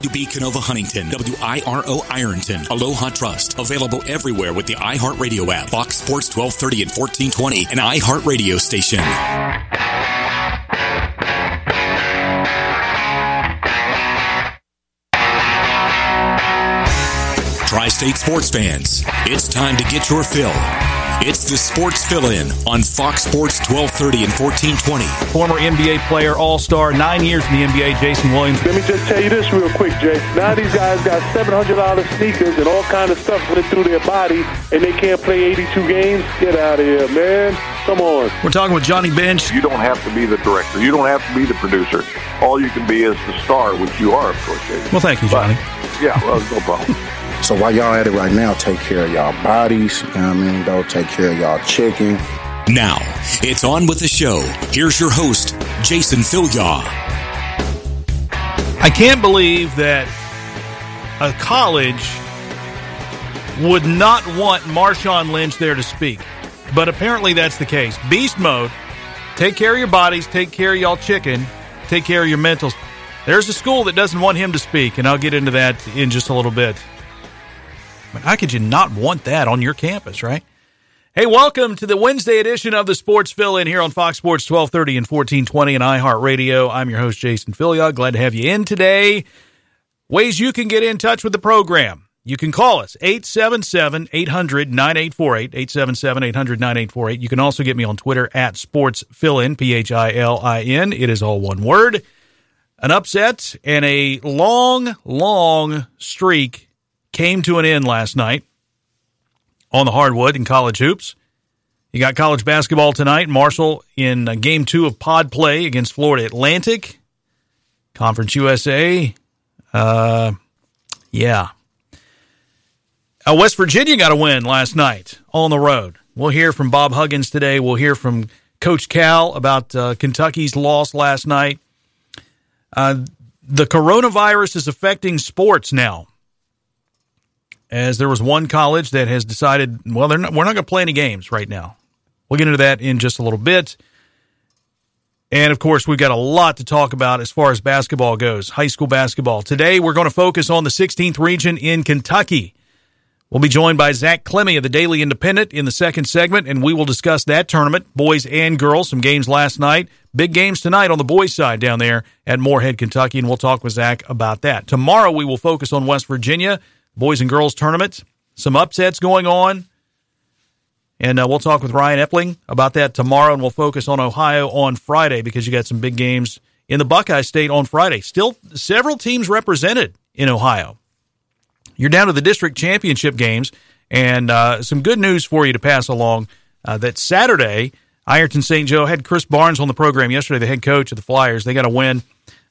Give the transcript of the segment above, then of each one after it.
WB Canova Huntington, WIRO Ironton, Aloha Trust. Available everywhere with the iHeartRadio app, Fox Sports 1230 and 1420, and iHeartRadio station. Tri State sports fans, it's time to get your fill. It's the Sports Fill In on Fox Sports 1230 and 1420. Former NBA player, All Star, nine years in the NBA, Jason Williams. Let me just tell you this real quick, Jay. Now these guys got $700 sneakers and all kind of stuff went through their body, and they can't play 82 games. Get out of here, man. Come on. We're talking with Johnny Bench. You don't have to be the director. You don't have to be the producer. All you can be is the star, which you are, of course, Jay. Well, thank you, Johnny. But, yeah, well, no problem. So while y'all at it right now, take care of y'all bodies. You know what I mean? Don't take care of y'all chicken. Now, it's on with the show. Here's your host, Jason Filyaw. I can't believe that a college would not want Marshawn Lynch there to speak. But apparently that's the case. Beast mode. Take care of your bodies, take care of y'all chicken, take care of your mentals. There's a school that doesn't want him to speak, and I'll get into that in just a little bit. How could you not want that on your campus, right? Hey, welcome to the Wednesday edition of the Sports Fill In here on Fox Sports 1230 and 1420 and iHeartRadio. I'm your host, Jason Filyaw. Glad to have you in today. Ways you can get in touch with the program. You can call us 877 800 9848. 877 800 9848. You can also get me on Twitter at Sports Fill In, P H I L I N. It is all one word. An upset and a long, long streak came to an end last night on the hardwood in college hoops. You got college basketball tonight. Marshall in game two of pod play against Florida Atlantic. Conference USA. Uh, yeah. Uh, West Virginia got a win last night on the road. We'll hear from Bob Huggins today. We'll hear from Coach Cal about uh, Kentucky's loss last night. Uh, the coronavirus is affecting sports now as there was one college that has decided, well, not, we're not going to play any games right now. We'll get into that in just a little bit. And of course, we've got a lot to talk about as far as basketball goes, high school basketball. Today, we're going to focus on the 16th region in Kentucky. We'll be joined by Zach Klemme of the Daily Independent in the second segment, and we will discuss that tournament, boys and girls. Some games last night, big games tonight on the boys' side down there at Morehead, Kentucky, and we'll talk with Zach about that. Tomorrow, we will focus on West Virginia boys and girls tournament. Some upsets going on. And uh, we'll talk with Ryan Epling about that tomorrow, and we'll focus on Ohio on Friday because you got some big games in the Buckeye State on Friday. Still several teams represented in Ohio. You're down to the district championship games, and uh, some good news for you to pass along uh, that Saturday, Ironton St. Joe had Chris Barnes on the program yesterday, the head coach of the Flyers. They got a win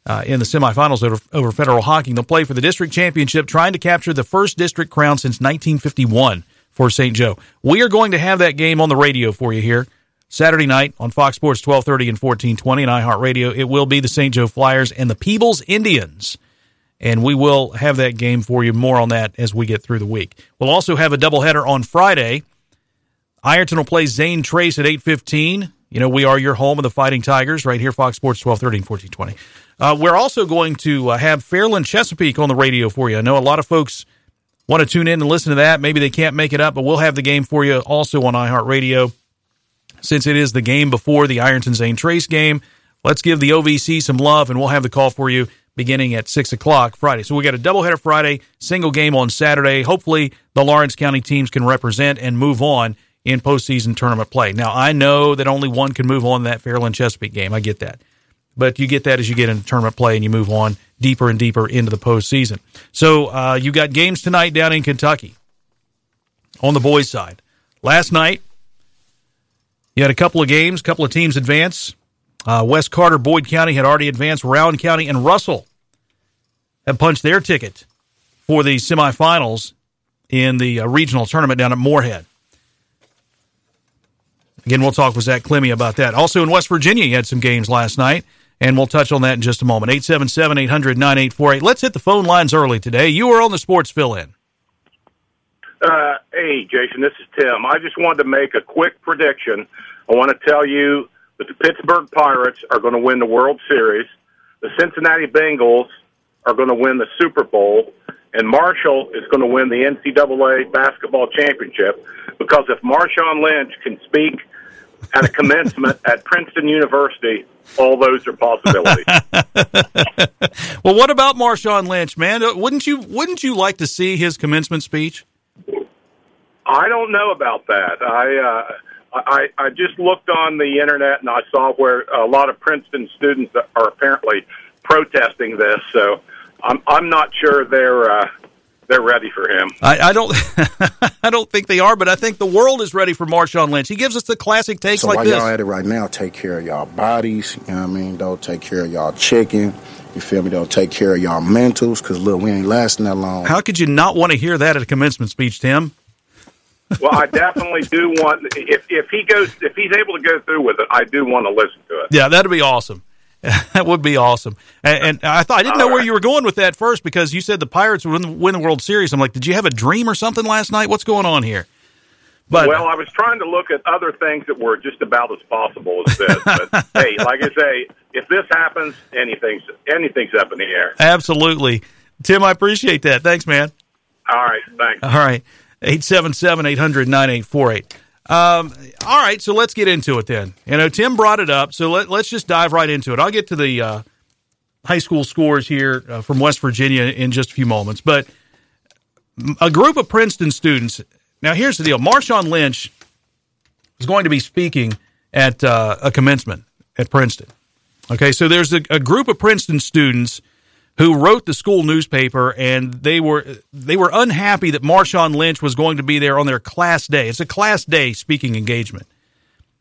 uh, in the semifinals over, over Federal Hocking. They'll play for the district championship, trying to capture the first district crown since 1951 for St. Joe. We are going to have that game on the radio for you here Saturday night on Fox Sports 1230 and 1420 and iHeartRadio. It will be the St. Joe Flyers and the Peebles Indians. And we will have that game for you. More on that as we get through the week. We'll also have a doubleheader on Friday. Ironton will play Zane Trace at 815. You know, we are your home of the Fighting Tigers right here, Fox Sports 1230 and 1420. Uh, we're also going to uh, have Fairland Chesapeake on the radio for you. I know a lot of folks want to tune in and listen to that. Maybe they can't make it up, but we'll have the game for you also on iHeartRadio. Since it is the game before the Ironton Zane Trace game, let's give the OVC some love, and we'll have the call for you beginning at 6 o'clock Friday. So we got a doubleheader Friday, single game on Saturday. Hopefully, the Lawrence County teams can represent and move on in postseason tournament play. Now, I know that only one can move on that Fairland Chesapeake game. I get that but you get that as you get into tournament play and you move on deeper and deeper into the postseason. So uh, you got games tonight down in Kentucky on the boys' side. Last night, you had a couple of games, a couple of teams advance. Uh, West Carter, Boyd County had already advanced. Rowan County and Russell have punched their ticket for the semifinals in the uh, regional tournament down at Morehead. Again, we'll talk with Zach Klemme about that. Also in West Virginia, you had some games last night, and we'll touch on that in just a moment. 877 800 9848. Let's hit the phone lines early today. You are on the sports fill in. Uh, hey, Jason, this is Tim. I just wanted to make a quick prediction. I want to tell you that the Pittsburgh Pirates are going to win the World Series. The Cincinnati Bengals are going to win the Super Bowl, and Marshall is going to win the NCAA basketball championship. Because if Marshawn Lynch can speak at a commencement at Princeton University, all those are possibilities. well, what about Marshawn Lynch, man? Wouldn't you wouldn't you like to see his commencement speech? I don't know about that. I uh, I I just looked on the internet and I saw where a lot of Princeton students are apparently protesting this. So I'm I'm not sure they're uh, they're ready for him. I, I don't I don't think they are, but I think the world is ready for Marshawn Lynch. He gives us the classic takes so like while this. y'all at it right now, take care of y'all bodies. You know what I mean? Don't take care of y'all chicken. You feel me? Don't take care of y'all mentals because look, we ain't lasting that long. How could you not want to hear that at a commencement speech, Tim? well, I definitely do want if if he goes if he's able to go through with it, I do want to listen to it. Yeah, that'd be awesome. that would be awesome. And, and I thought I didn't know where you were going with that first because you said the Pirates would win, the World Series. I'm like, did you have a dream or something last night? What's going on here? But well, I was trying to look at other things that were just about as possible as this. But hey, like I say, if this happens, anything's anything's up in the air. Absolutely, Tim. I appreciate that. Thanks, man. All right, thanks. All right. 877 800 9848. Um, all right, so let's get into it then. You know, Tim brought it up, so let, us just dive right into it. I'll get to the uh, high school scores here uh, from West Virginia in just a few moments. But a group of Princeton students. Now, here's the deal Marshawn Lynch is going to be speaking at uh, a commencement at Princeton. Okay, so there's a, a group of Princeton students who wrote the school newspaper, and they were they were unhappy that Marshawn Lynch was going to be there on their class day. It's a class day speaking engagement.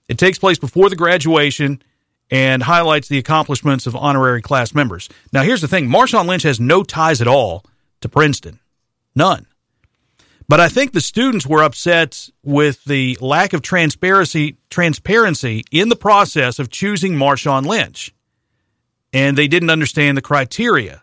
It takes place before the graduation and highlights the accomplishments of honorary class members. Now, here's the thing: Marshawn Lynch has no ties at all to Princeton, none. But I think the students were upset with the lack of transparency transparency in the process of choosing Marshawn Lynch. And they didn't understand the criteria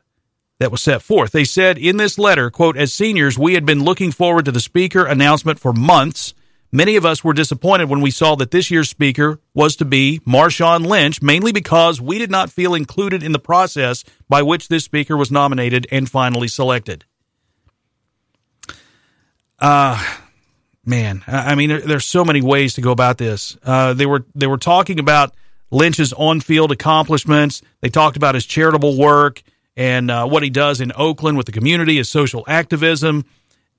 that was set forth. They said in this letter, quote, as seniors, we had been looking forward to the speaker announcement for months. Many of us were disappointed when we saw that this year's speaker was to be Marshawn Lynch, mainly because we did not feel included in the process by which this speaker was nominated and finally selected. Uh man, I mean, there's so many ways to go about this. Uh, they were they were talking about Lynch's on-field accomplishments. They talked about his charitable work and uh, what he does in Oakland with the community, his social activism.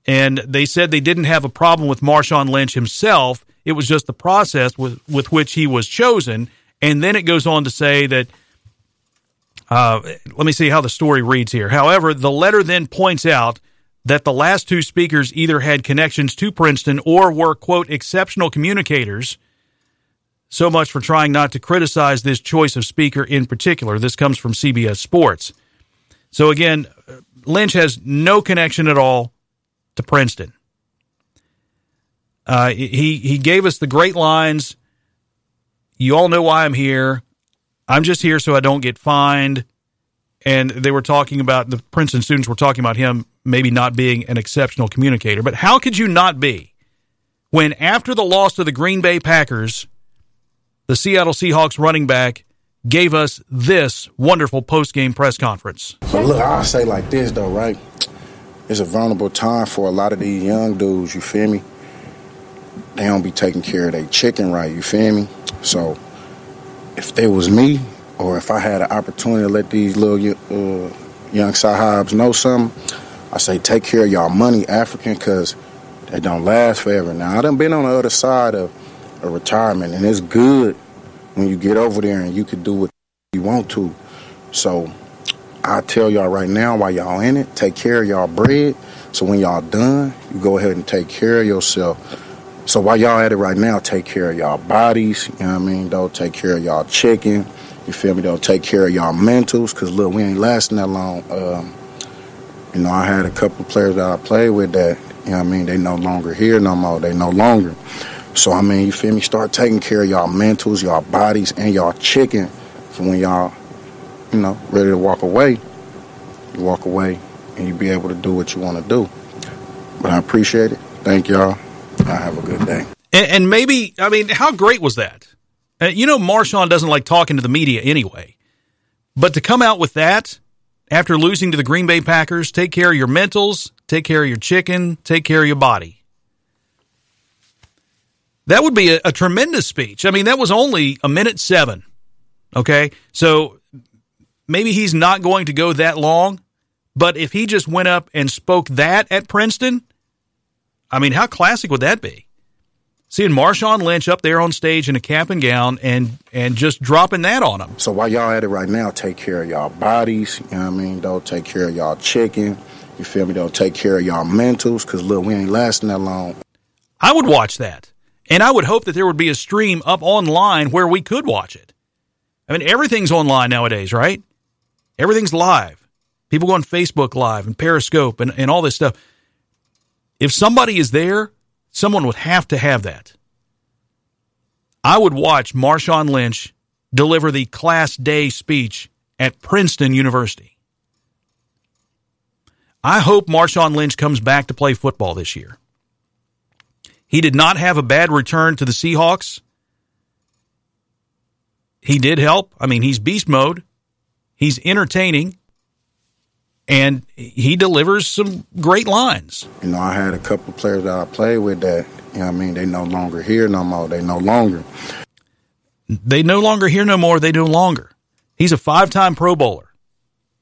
And they said they didn't have a problem with Marshawn Lynch himself. It was just the process with, with which he was chosen. And then it goes on to say that, uh, let me see how the story reads here. However, the letter then points out that the last two speakers either had connections to Princeton or were, quote, exceptional communicators. So much for trying not to criticize this choice of speaker in particular. This comes from CBS Sports. So again, Lynch has no connection at all to Princeton. Uh, he he gave us the great lines. You all know why I'm here. I'm just here so I don't get fined. And they were talking about the Princeton students were talking about him maybe not being an exceptional communicator. But how could you not be when after the loss to the Green Bay Packers, the Seattle Seahawks running back gave us this wonderful post-game press conference. But look, I'll say like this though, right? It's a vulnerable time for a lot of these young dudes. You feel me? They don't be taking care of their chicken right. You feel me? So if they was me, or if I had an opportunity to let these little uh, young sahibs know something, I say take care of y'all money, African, because they don't last forever. Now I done been on the other side of a retirement, and it's good when you get over there and you can do what you want to. So I tell y'all right now, while y'all in it, take care of y'all bread. So when y'all done, you go ahead and take care of yourself. So while y'all at it right now, take care of y'all bodies. You know what I mean? Don't take care of y'all chicken. You feel me? Don't take care of y'all mentals. Cause look, we ain't lasting that long. Um, You know, I had a couple of players that I played with that, you know what I mean, they no longer here no more. They no longer. So, I mean, you feel me? Start taking care of y'all mentals, y'all bodies, and y'all chicken for when y'all, you know, ready to walk away. You walk away and you be able to do what you want to do. But I appreciate it. Thank y'all. I have a good day. And, and maybe, I mean, how great was that? Uh, you know, Marshawn doesn't like talking to the media anyway. But to come out with that after losing to the Green Bay Packers, take care of your mentals, take care of your chicken, take care of your body. That would be a, a tremendous speech. I mean, that was only a minute seven. Okay. So maybe he's not going to go that long, but if he just went up and spoke that at Princeton, I mean, how classic would that be? Seeing Marshawn Lynch up there on stage in a cap and gown and and just dropping that on him. So while y'all at it right now, take care of y'all bodies. You know what I mean? Don't take care of y'all chicken. You feel me? Don't take care of y'all mentals because look, we ain't lasting that long. I would watch that, and I would hope that there would be a stream up online where we could watch it. I mean, everything's online nowadays, right? Everything's live. People go on Facebook Live and Periscope and, and all this stuff. If somebody is there, someone would have to have that. I would watch Marshawn Lynch deliver the Class Day speech at Princeton University. I hope Marshawn Lynch comes back to play football this year. He did not have a bad return to the Seahawks. He did help. I mean, he's beast mode. He's entertaining and he delivers some great lines. You know, I had a couple of players that I played with that, you know I mean, they no longer here no more. They no longer. They no longer here no more. They no longer. He's a five time Pro Bowler.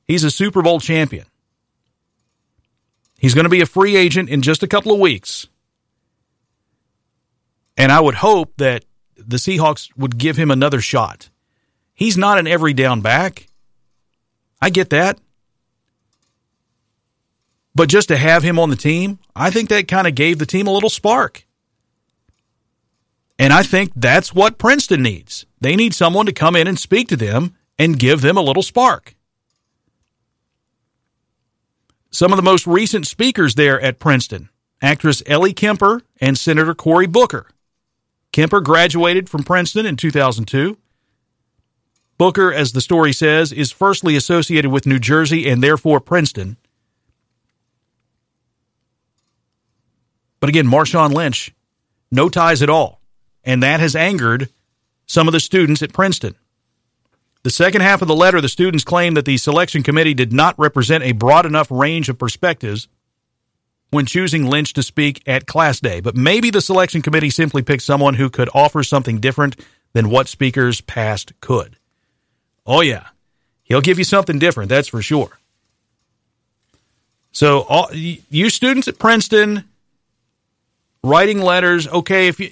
He's a Super Bowl champion. He's going to be a free agent in just a couple of weeks. And I would hope that the Seahawks would give him another shot. He's not an every down back. I get that. But just to have him on the team, I think that kind of gave the team a little spark. And I think that's what Princeton needs. They need someone to come in and speak to them and give them a little spark. Some of the most recent speakers there at Princeton actress Ellie Kemper and Senator Cory Booker. Kemper graduated from Princeton in 2002. Booker, as the story says, is firstly associated with New Jersey and therefore Princeton. But again, Marshawn Lynch, no ties at all. And that has angered some of the students at Princeton. The second half of the letter, the students claim that the selection committee did not represent a broad enough range of perspectives when choosing Lynch to speak at Class Day. But maybe the selection committee simply picked someone who could offer something different than what speakers past could. Oh, yeah. He'll give you something different, that's for sure. So, all, you students at Princeton, writing letters. Okay, if you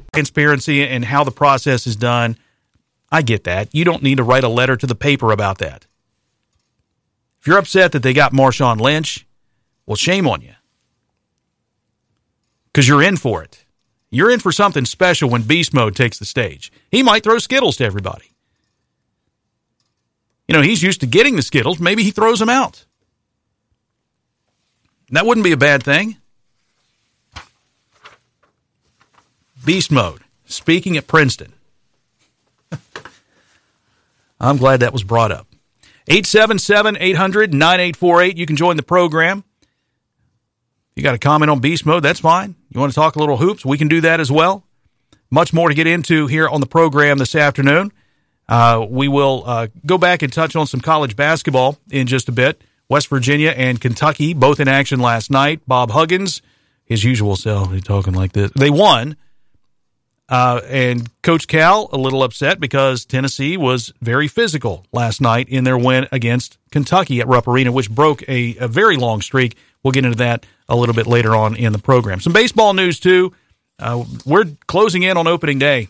Transparency and how the process is done. I get that. You don't need to write a letter to the paper about that. If you're upset that they got Marshawn Lynch, well, shame on you. Because you're in for it. You're in for something special when Beast Mode takes the stage. He might throw Skittles to everybody. You know, he's used to getting the Skittles. Maybe he throws them out. That wouldn't be a bad thing. Beast Mode, speaking at Princeton. I'm glad that was brought up. 877 800 9848. You can join the program. You got a comment on beast mode? That's fine. You want to talk a little hoops? We can do that as well. Much more to get into here on the program this afternoon. Uh, we will uh, go back and touch on some college basketball in just a bit. West Virginia and Kentucky both in action last night. Bob Huggins, his usual self, talking like this. They won. Uh, and Coach Cal a little upset because Tennessee was very physical last night in their win against Kentucky at Rupp Arena, which broke a, a very long streak. We'll get into that a little bit later on in the program. Some baseball news too. Uh, we're closing in on opening day.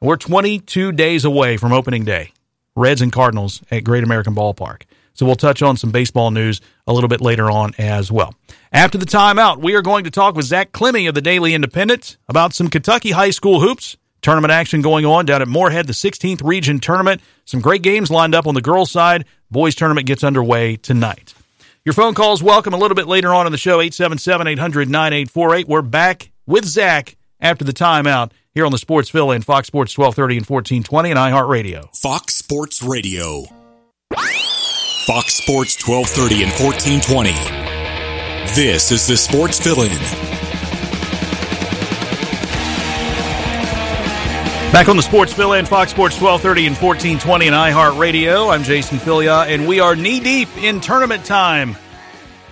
We're 22 days away from opening day. Reds and Cardinals at Great American Ballpark. So we'll touch on some baseball news a little bit later on as well. After the timeout, we are going to talk with Zach Klemme of the Daily Independent about some Kentucky high school hoops. Tournament action going on down at Morehead, the 16th region tournament. Some great games lined up on the girls' side. Boys tournament gets underway tonight. Your phone calls welcome a little bit later on in the show, 877 800 9848. We're back with Zach after the timeout here on the Sports Fill in Fox Sports 1230 and 1420 and iHeartRadio. Fox Sports Radio. Fox Sports 1230 and 1420. This is the Sports Fill In. Back on the Sports Fill In, Fox Sports 1230 and 1420 and iHeartRadio. I'm Jason Filyaw, and we are knee deep in tournament time.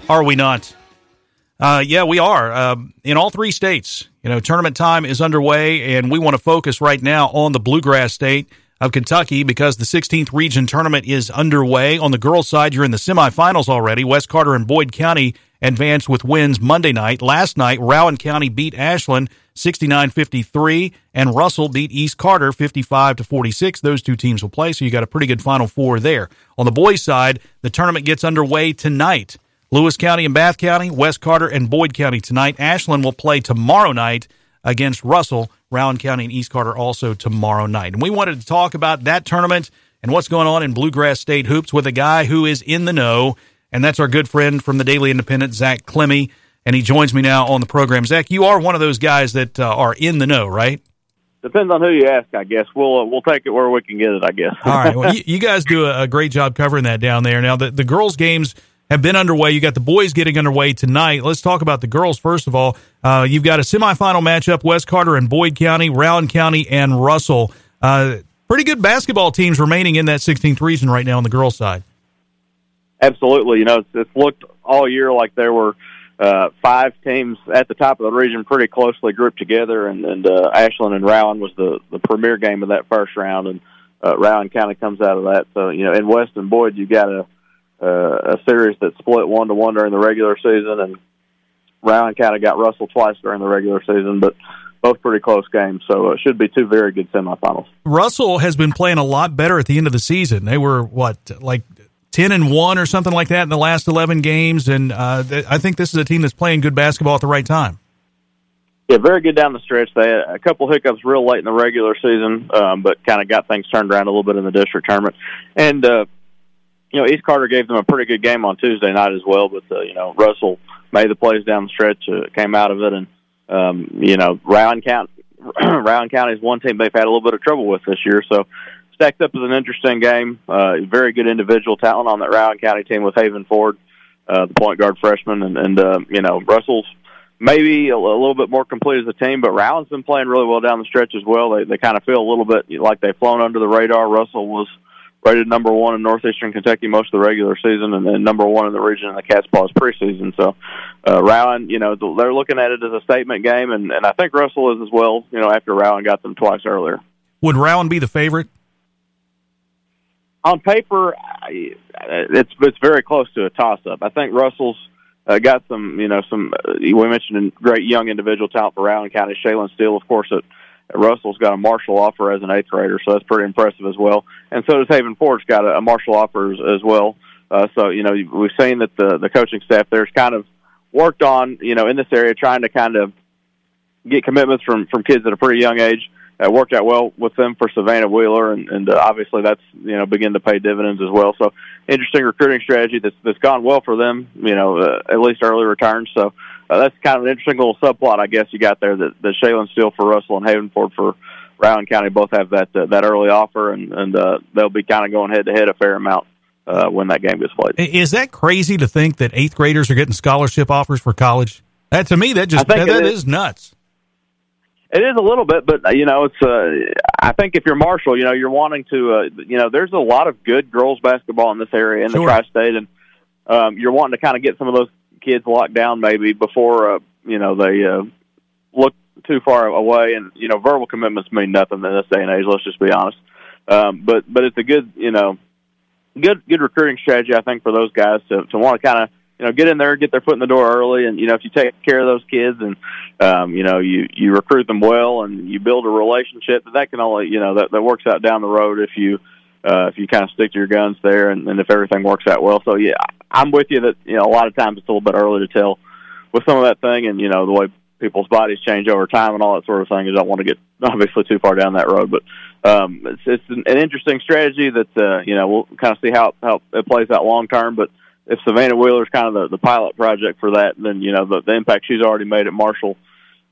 Are we not? Uh, yeah, we are. Uh, in all three states, you know, tournament time is underway, and we want to focus right now on the Bluegrass State of Kentucky because the 16th region tournament is underway. On the girls' side, you're in the semifinals already. West Carter and Boyd County advanced with wins Monday night. Last night, Rowan County beat Ashland 69-53 and Russell beat East Carter 55 to 46. Those two teams will play, so you got a pretty good final four there. On the boys' side, the tournament gets underway tonight. Lewis County and Bath County, West Carter and Boyd County tonight. Ashland will play tomorrow night against Russell. Rowan County and East Carter also tomorrow night. And we wanted to talk about that tournament and what's going on in Bluegrass State hoops with a guy who is in the know, and that's our good friend from the Daily Independent, Zach Klemme. And he joins me now on the program. Zach, you are one of those guys that uh, are in the know, right? Depends on who you ask, I guess. We'll uh, we'll take it where we can get it, I guess. All right. Well, you, you guys do a, great job covering that down there. Now, the, the girls' games have been underway. You got the boys getting underway tonight. Let's talk about the girls first of all. Uh, you've got a semifinal matchup: West Carter and Boyd County, Rowan County and Russell. Uh, pretty good basketball teams remaining in that 16th region right now on the girls' side. Absolutely, you know it's, it's looked all year like there were uh, five teams at the top of the region, pretty closely grouped together, and, and uh, Ashland and Rowan was the the premier game of that first round, and uh, Rowan County comes out of that. So you know, in West and Boyd, you got a uh, a series that split one to one during the regular season, and Rowan County got Russell twice during the regular season, but both pretty close games. So it should be two very good semifinals. Russell has been playing a lot better at the end of the season. They were what like ten and one or something like that in the last eleven games, and uh, I think this is a team that's playing good basketball at the right time. Yeah, very good down the stretch. They had a couple hiccups real late in the regular season, um, but kind of got things turned around a little bit in the district tournament. And uh, you know, East Carter gave them a pretty good game on Tuesday night as well. But uh, you know, Russell made the plays down the stretch, uh, came out of it, and um, you know, Round County, Rowan County is one team they've had a little bit of trouble with this year. So stacked up as an interesting game. Uh, very good individual talent on that Rowan County team with Haven Ford, uh, the point guard freshman, and, and uh, you know, Russell's maybe a, a little bit more complete as a team, but Rowan's been playing really well down the stretch as well. They they kind of feel a little bit like they've flown under the radar. Russell was rated number one in northeastern Kentucky most of the regular season, and then number one in the region in the Cats' Pause preseason. So, uh, Rowan, you know, they're looking at it as a statement game, and, and I think Russell is as well. You know, after Rowan got them twice earlier. Would Rowan be the favorite? On paper, it's it's very close to a toss up. I think Russell's uh, got some, you know, some. Uh, we mentioned a great young individual talent for Rowan County. Shaylin Steele, of course, at Russell's got a Marshall offer as an eighth grader, so that's pretty impressive as well. And so does Haven Ford's got a, a Marshall offer as, as well. Uh, so you know we've seen that the the coaching staff there's kind of worked on you know in this area trying to kind of get commitments from from kids at a pretty young age. Uh, worked out well with them for Savannah Wheeler, and, and uh, obviously that's you know begin to pay dividends as well. So interesting recruiting strategy that's that's gone well for them. You know uh, at least early returns. So uh, that's kind of an interesting little subplot, I guess you got there. That that Shaylin Steele for Russell and Haven Ford for Rowan County both have that uh, that early offer, and and uh, they'll be kind of going head to head a fair amount. uh, when that game gets played. Is that crazy to think that eighth graders are getting scholarship offers for college? That to me, that just that, that is. is nuts. It is a little bit, but you know, it's. Uh, I think if you're Marshall, you know, you're wanting to. Uh, you know, there's a lot of good girls basketball in this area in sure. the tri-state, and um, you're wanting to kind of get some of those kids locked down maybe before uh, you know they uh, look too far away. And you know, verbal commitments mean nothing in this day and age. Let's just be honest. Um, but but it's a good you know good good recruiting strategy I think for those guys to to want to kind of you know get in there get their foot in the door early and you know if you take care of those kids and um you know you you recruit them well and you build a relationship that can only you know that that works out down the road if you uh if you kind of stick to your guns there and, and if everything works out well so yeah I'm with you that you know a lot of times it's a little bit early to tell with some of that thing and you know the way people's bodies change over time and all that sort of thing. I don't want to get obviously too far down that road, but um, it's, it's an, an interesting strategy that uh, you know we'll kind of see how how it plays out long term. But if Savannah Wheeler's kind of the, the pilot project for that, then you know the, the impact she's already made at Marshall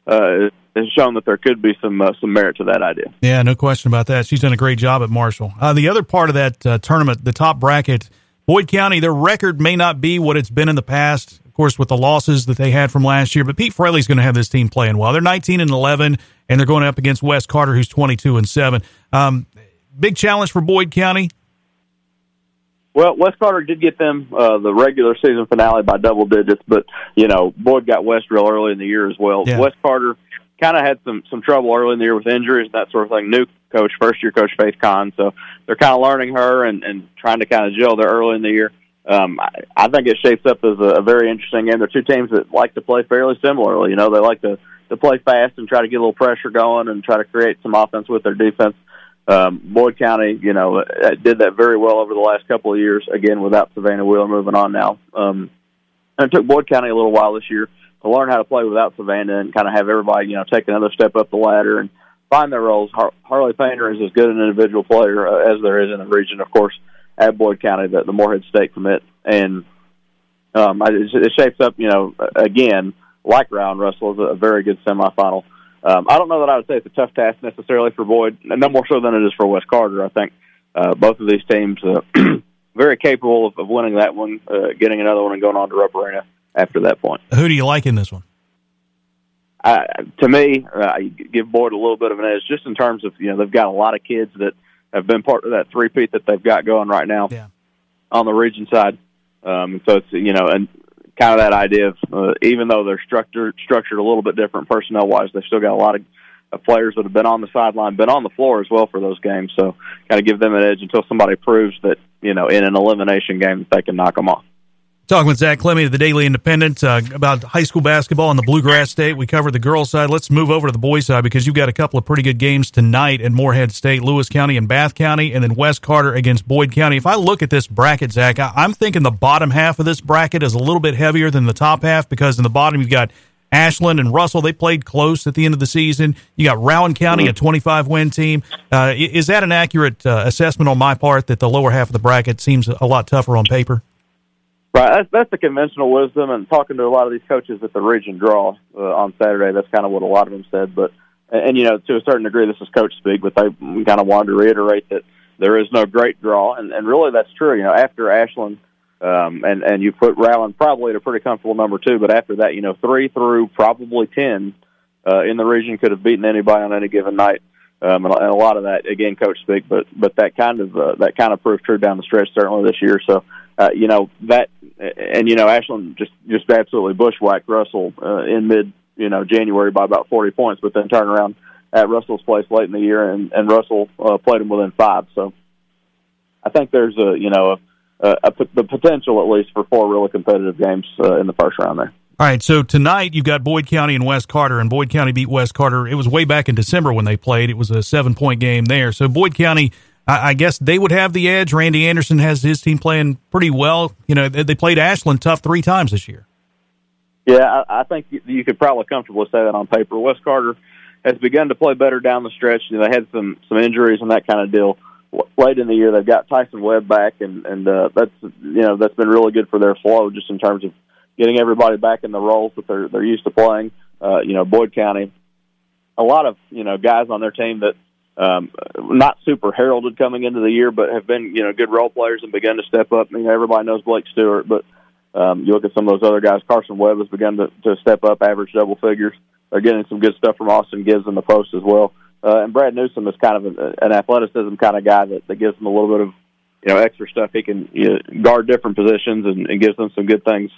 uh, has shown that there could be some uh, some merit to that idea. Yeah, no question about that. She's done a great job at Marshall. Uh, the other part of that uh, tournament, the top bracket, Boyd County, their record may not be what it's been in the past of course, with the losses that they had from last year. But Pete Fraley's going to have this team playing well. They're 19 and 11, and they're going up against West Carter, who's 22 and 7. Um, big challenge for Boyd County. Well, West Carter did get them uh, the regular season finale by double digits, but you know Boyd got West real early in the year as well. Yeah. West Carter kind of had some some trouble early in the year with injuries and that sort of thing. New coach, first year coach Faith Kahn, so they're kind of learning her and and trying to kind of gel there early in the year um, I, I think it shapes up as a, a very interesting game. They're two teams that like to play fairly similarly. You know, they like to to play fast and try to get a little pressure going and try to create some offense with their defense. Um, Boyd County, you know, uh, did that very well over the last couple of years. Again, without Savannah Wheeler moving on now, um, and it took Boyd County a little while this year to learn how to play without Savannah and kind of have everybody, you know, take another step up the ladder and find their roles. Har- Harley Painter is as good an individual player uh, as there is in the region, of course at Boyd County, the, the Morehead State commit, and um, it, it shapes up. You know, again, like Rowan Russell is a very good semifinal. Um, I don't know that I would say it's a tough task necessarily for Boyd, no more so than it is for West Carter. I think uh, both of these teams uh, very capable of, of winning that one, uh, getting another one, and going on to Rupp Arena after that point. Who do you like in this one? Uh, to me, uh, I give Boyd a little bit of an edge, just in terms of you know they've got a lot of kids that have been part of that three peat that they've got going right now yeah. on the region side. Um, so it's you know, and kind of that idea of uh, even though they're structured structured a little bit different personnel wise, they've still got a lot of, of players that have been on the sideline, been on the floor as well for those games. So kind of give them an edge until somebody proves that you know in an elimination game that they can knock them off. Talking with Zach Klemme of the Daily Independent uh, about high school basketball in the Bluegrass State. We covered the girls' side. Let's move over to the boys' side because you've got a couple of pretty good games tonight in Morehead State, Lewis County and Bath County, and then West Carter against Boyd County. If I look at this bracket, Zach, I'm thinking the bottom half of this bracket is a little bit heavier than the top half because in the bottom you've got Ashland and Russell. They played close at the end of the season. You got Rowan County, a 25 win team. Uh, is that an accurate uh, assessment on my part that the lower half of the bracket seems a lot tougher on paper? Right, that's that's the conventional wisdom, and talking to a lot of these coaches at the region draw uh, on Saturday, that's kind of what a lot of them said. But and, and you know, to a certain degree, this is coach speak, but they kind of wanted to reiterate that there is no great draw, and and really that's true. You know, after Ashland, um, and and you put Rowan probably at a pretty comfortable number two, but after that, you know, three through probably ten uh, in the region could have beaten anybody on any given night. Um, and, and a lot of that, again, coach speak, but but that kind of uh, that kind of proved true down the stretch certainly this year. So uh, you know that, and you know Ashland just just absolutely bushwhacked Russell uh, in mid you know January by about forty points, but then turned around at Russell's place late in the year, and and Russell uh, played him within five. So I think there's a you know a, a, a the potential at least for four really competitive games uh, in the first round there. All right, so tonight you've got Boyd County and West Carter, and Boyd County beat West Carter. It was way back in December when they played. It was a seven point game there. So Boyd County I, I guess they would have the edge. Randy Anderson has his team playing pretty well. You know, they played Ashland tough three times this year. Yeah, I, I think you could probably comfortably say that on paper. West Carter has begun to play better down the stretch. You know, they had some some injuries and that kind of deal late in the year. They've got Tyson Webb back, and and uh, that's you know that's been really good for their flow, just in terms of getting everybody back in the roles that they're they're used to playing. Uh, you know, Boyd County, a lot of you know guys on their team that um, not super heralded coming into the year, but have been you know good role players and begun to step up. I mean, everybody knows Blake Stewart, but um, you look at some of those other guys. Carson Webb has begun to, to step up, average double figures. They're getting some good stuff from Austin Gibbs in the post as well. Uh, and Brad Newsom is kind of an, an athleticism kind of guy that, that gives them a little bit of you know extra stuff. He can you know, guard different positions and, and gives them some good things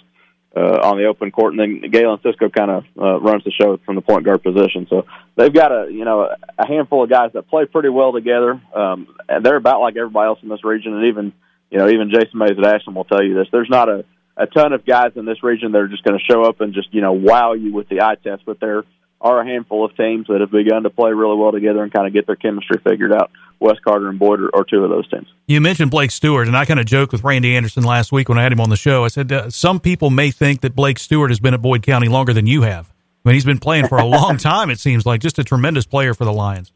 uh, on the open court. And then Galen Cisco kind of uh, runs the show from the point guard position. So they've got a you know a handful of guys that play pretty well together. Um, and they're about like everybody else in this region, and even you know even Jason Mays at Ashland will tell you this. There's not a a ton of guys in this region that are just going to show up and just you know wow you with the eye test, but there are a handful of teams that have begun to play really well together and kind of get their chemistry figured out. West Carter and Boyd are, are two of those teams. You mentioned Blake Stewart, and I kind of joked with Randy Anderson last week when I had him on the show. I said uh, some people may think that Blake Stewart has been at Boyd County longer than you have. I mean, he's been playing for a long time. It seems like just a tremendous player for the Lions.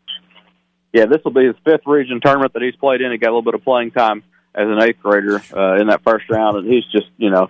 Yeah, this will be his fifth region tournament that he's played in. He got a little bit of playing time as an eighth grader uh, in that first round, and he's just you know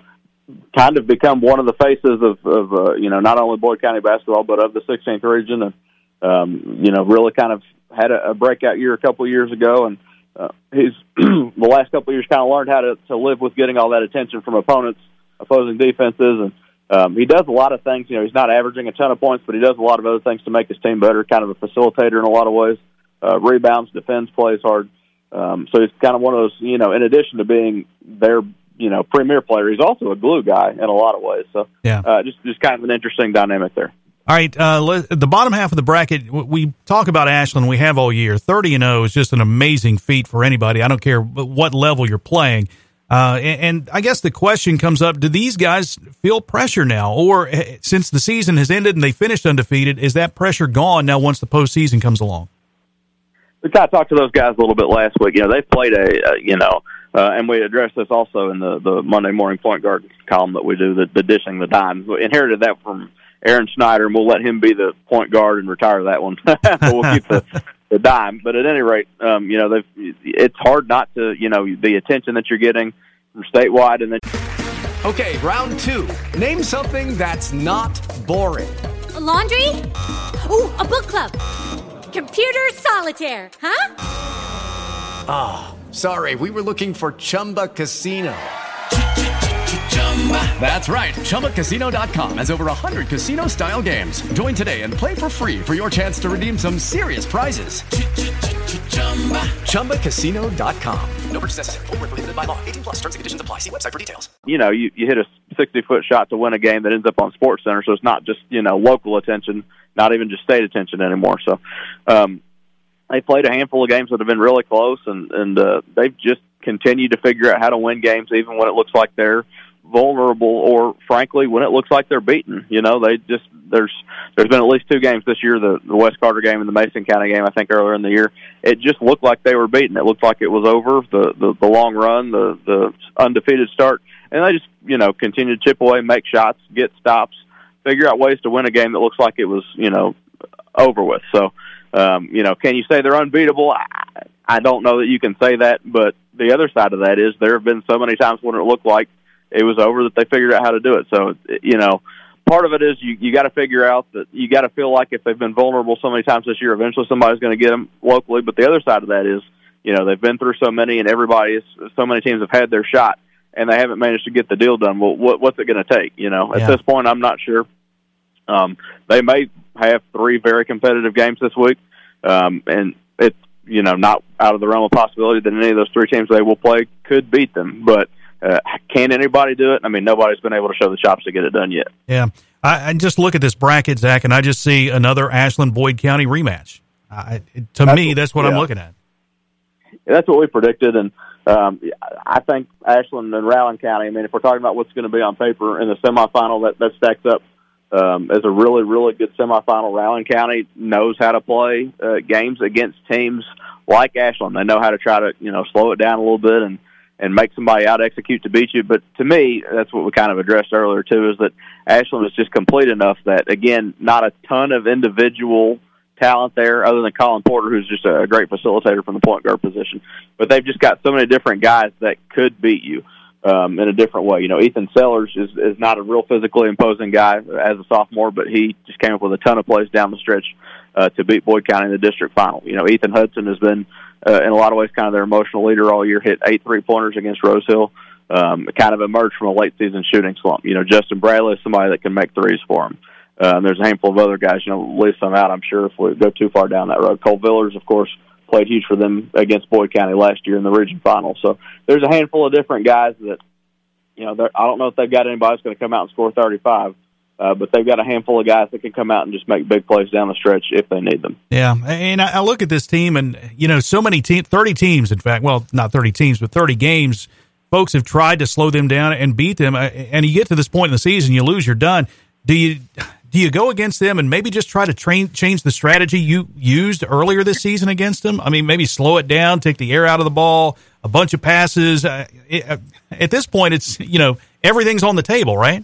kind of become one of the faces of, of uh, you know not only Boyd County basketball but of the 16th region, and um, you know really kind of had a, a breakout year a couple of years ago, and uh, he's the last couple of years kind of learned how to, to live with getting all that attention from opponents, opposing defenses, and um, he does a lot of things. You know, he's not averaging a ton of points, but he does a lot of other things to make his team better. Kind of a facilitator in a lot of ways. Uh, rebounds, defends, plays hard. Um, so he's kind of one of those. You know, in addition to being their you know premier player, he's also a glue guy in a lot of ways. So yeah, uh, just just kind of an interesting dynamic there. All right, uh, the bottom half of the bracket, we talk about Ashland. We have all year. Thirty and zero is just an amazing feat for anybody. I don't care what level you're playing. Uh, and, and, I guess the question comes up: Do these guys feel pressure now, or eh, since the season has ended and they finished undefeated, is that pressure gone now once the postseason comes along? We kind of talked to those guys a little bit last week. You know, they played a, you know, uh, and we addressed this also in the the Monday morning point guard column that we do, the, the dishing the dime. We inherited that from Aaron Snyder, and we'll let him be the point guard and retire that one. but we'll keep the, the dime. But at any rate, um, you know, they've, it's hard not to, you know, the attention that you're getting from statewide, and then. Okay, round two. Name something that's not boring. A laundry. Ooh, a book club. Computer solitaire. Huh? Ah, oh, sorry. We were looking for Chumba Casino. That's right. ChumbaCasino.com has over 100 casino style games. Join today and play for free for your chance to redeem some serious prizes. ChumbaCasino.com. No purchase necessary. Full prohibited by law. 18 plus terms and conditions apply. See website for details. You know, you, you hit a 60 foot shot to win a game that ends up on Sports Center, so it's not just, you know, local attention, not even just state attention anymore. So, um, they played a handful of games that have been really close, and, and uh, they've just continued to figure out how to win games, even when it looks like they're vulnerable or frankly when it looks like they're beaten. You know they just there's there's been at least two games this year the the west carter game and the mason county game i think earlier in the year. It just looked like they were beaten. It looked like it was over the the, the long run the the undefeated start. And they just you know continue to chip away make shots get stops figure out ways to win a game that looks like it was you know over with. So um you know can you say they're unbeatable? I i don't know that you can say that but the other side of that is there have been so many times when it looked like it was over that they figured out how to do it. So, you know, part of it is you you got to figure out that you got to feel like if they've been vulnerable so many times this year, eventually somebody's going to get them locally. But the other side of that is, you know, they've been through so many, and everybody is so many teams have had their shot, and they haven't managed to get the deal done. Well, what what's it going to take? You know, at this point, I'm not sure. Um, they may have three very competitive games this week, um, and it's you know not out of the realm of possibility that any of those three teams they will play could beat them, but. Uh, can anybody do it? I mean, nobody's been able to show the chops to get it done yet. Yeah, I, I just look at this bracket, Zach, and I just see another Ashland Boyd County rematch. I, to That's me, what- that's what I'm looking at. that's what we predicted, and um, I think Ashland and Rowan County. I mean, if we're talking about what's going to be on paper in the semifinal, that that stacks up um, as a really, really good semifinal. Rowan County knows how to play uh, games against teams like Ashland. They know how to try to you know slow it down a little bit and and make somebody out execute to beat you. But to me, that's what we kind of addressed earlier too, is that Ashland is just complete enough that again, not a ton of individual talent there other than Colin Porter, who's just a great facilitator from the point guard position. But they've just got so many different guys that could beat you um, in a different way. You know, Ethan Sellers is, is not a real physically imposing guy as a sophomore, but he just came up with a ton of plays down the stretch uh, to beat Boyd County in the district final. You know, Ethan Hudson has been uh, in a lot of ways kind of their emotional leader all year. Hit eight three pointers against Rose Hill. Um, kind of emerged from a late season shooting slump. You know, Justin Bradley is somebody that can make threes for him. Uh, and there's a handful of other guys. You know, list them out. I'm sure if we go too far down that road, Cole Villers, of course, played huge for them against Boyd County last year in the region final. So there's a handful of different guys that, you know, I don't know if they've got anybody that's going to come out and score 35. Uh, but they've got a handful of guys that can come out and just make big plays down the stretch if they need them. Yeah, and I look at this team, and you know, so many teams, thirty teams, in fact, well, not thirty teams, but thirty games. Folks have tried to slow them down and beat them, uh, and you get to this point in the season, you lose, you're done. Do you do you go against them and maybe just try to train change the strategy you used earlier this season against them? I mean, maybe slow it down, take the air out of the ball, a bunch of passes. Uh, uh, at this point, it's you know everything's on the table, right?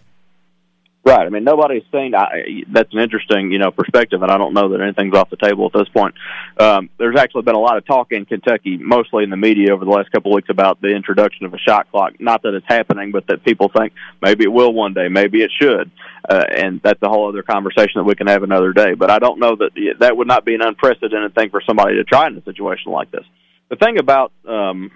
Right. I mean, nobody's seen. I, that's an interesting, you know, perspective, and I don't know that anything's off the table at this point. Um, there's actually been a lot of talk in Kentucky, mostly in the media, over the last couple of weeks about the introduction of a shot clock. Not that it's happening, but that people think maybe it will one day, maybe it should, uh, and that's a whole other conversation that we can have another day. But I don't know that that would not be an unprecedented thing for somebody to try in a situation like this. The thing about um,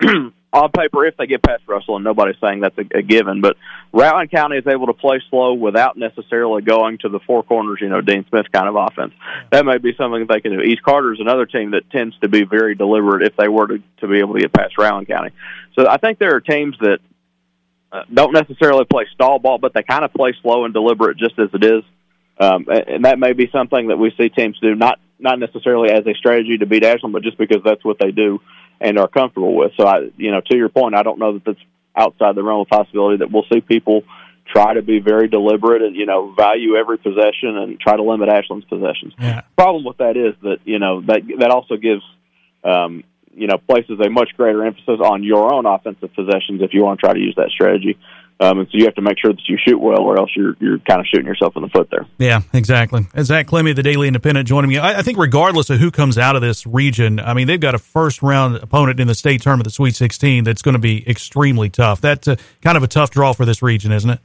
on paper if they get past Russell, and nobody's saying that's a, a given. But Ratline County is able to play slow without necessarily going to the four corners, you know, Dean Smith kind of offense. That may be something that they can do. East Carter is another team that tends to be very deliberate if they were to, to be able to get past Ratline County. So I think there are teams that uh, don't necessarily play stall ball, but they kind of play slow and deliberate just as it is. Um, and that may be something that we see teams do, not not necessarily as a strategy to beat Ashland, but just because that's what they do and are comfortable with. So I, you know, to your point, I don't know that that's outside the realm of possibility that we'll see people try to be very deliberate and you know value every possession and try to limit Ashland's possessions. Yeah. Problem with that is that you know that that also gives um, you know places a much greater emphasis on your own offensive possessions if you want to try to use that strategy. Um, and so you have to make sure that you shoot well, or else you're you're kind of shooting yourself in the foot there. Yeah, exactly. Zach Klemme, of the Daily Independent, joining me. I, I, think regardless of who comes out of this region, I mean they've got a first round opponent in the state tournament, the Sweet 16, that's going to be extremely tough. That's a, kind of a tough draw for this region, isn't it?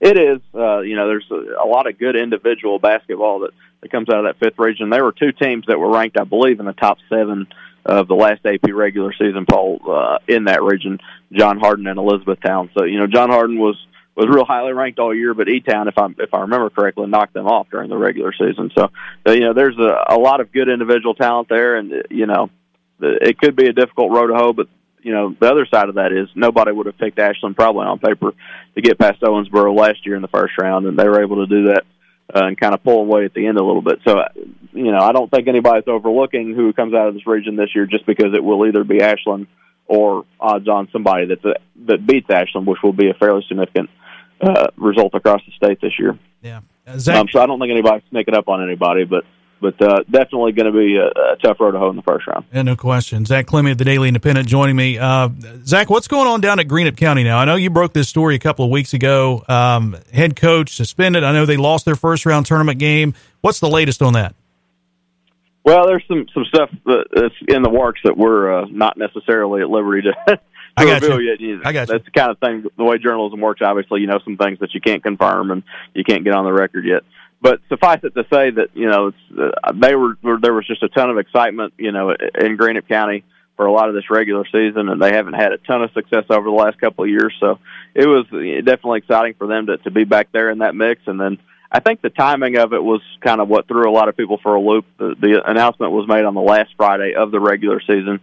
It is. Uh, you know, there's a, a lot of good individual basketball that, that comes out of that fifth region. There were two teams that were ranked, I believe, in the top seven of the last AP regular season poll uh, in that region, John Hardin and Elizabethtown. So you know, John Hardin was was real highly ranked all year, but E Town, if I if I remember correctly, knocked them off during the regular season. So uh, you know, there's a, a lot of good individual talent there, and you know, it could be a difficult road to hoe, but you know, the other side of that is nobody would have picked Ashland probably on paper to get past Owensboro last year in the first round, and they were able to do that uh, and kind of pull away at the end a little bit. So, you know, I don't think anybody's overlooking who comes out of this region this year just because it will either be Ashland or odds on somebody that's a, that beats Ashland, which will be a fairly significant uh, result across the state this year. Yeah. Uh, Zach- um, so I don't think anybody's sneaking up on anybody, but but uh, definitely going to be a, a, tough road to hoe in the first round. Yeah, no question. Zach Klemme of the Daily Independent joining me. Uh, Zach, what's going on down at Greenup County now? I know you broke this story a couple of weeks ago. Um, head coach suspended. I know they lost their first round tournament game. What's the latest on that? Well, there's some some stuff that's in the works that we're uh, not necessarily at liberty to. to I got reveal you. Yet. I got That's the kind of thing. The way journalism works, obviously, you know some things that you can't confirm and you can't get on the record yet but suffice it to say that you know it's, uh, they were there was just a ton of excitement you know in Greenup County for a lot of this regular season, and they haven't had a ton of success over the last couple of years. So it was definitely exciting for them to to be back there in that mix. And then I think the timing of it was kind of what threw a lot of people for a loop. The, the announcement was made on the last Friday of the regular season.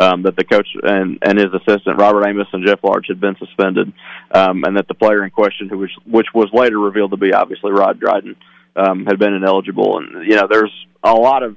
Um, that the coach and, and his assistant Robert Amos and Jeff Large had been suspended, um, and that the player in question, who was which was later revealed to be obviously Rod Dryden, um, had been ineligible. And you know, there's a lot of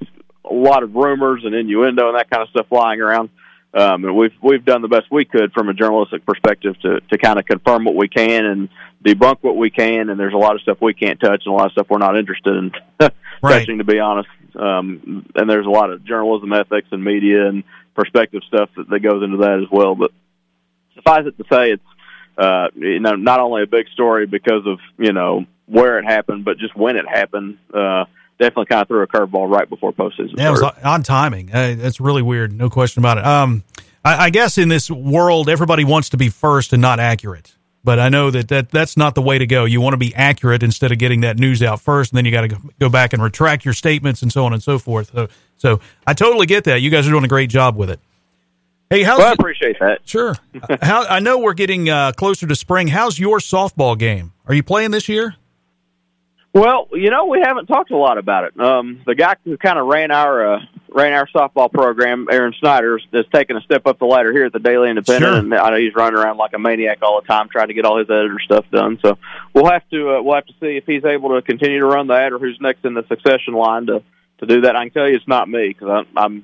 a lot of rumors and innuendo and that kind of stuff flying around. Um, and we've we've done the best we could from a journalistic perspective to to kind of confirm what we can and debunk what we can. And there's a lot of stuff we can't touch and a lot of stuff we're not interested in touching, to be honest. Um, and there's a lot of journalism ethics and media and perspective stuff that, that goes into that as well. But suffice it to say, it's uh, you know not only a big story because of you know where it happened, but just when it happened, uh, definitely kind of threw a curveball right before postseason. Yeah, it was on timing. Uh, that's really weird. No question about it. Um, I, I, guess in this world, everybody wants to be first and not accurate. But I know that, that that's not the way to go. You want to be accurate instead of getting that news out first, and then you got to go back and retract your statements and so on and so forth. So, so I totally get that. You guys are doing a great job with it. Hey, how's well, I appreciate that. Sure. How I know we're getting uh, closer to spring. How's your softball game? Are you playing this year? Well, you know, we haven't talked a lot about it. Um, the guy who kind of ran our uh, ran our softball program, Aaron Snyder, is taking a step up the ladder here at the Daily Independent, Sure. and I know he's running around like a maniac all the time trying to get all his editor stuff done. So we'll have to uh, we'll have to see if he's able to continue to run that, or who's next in the succession line to to do that. I can tell you, it's not me because I'm,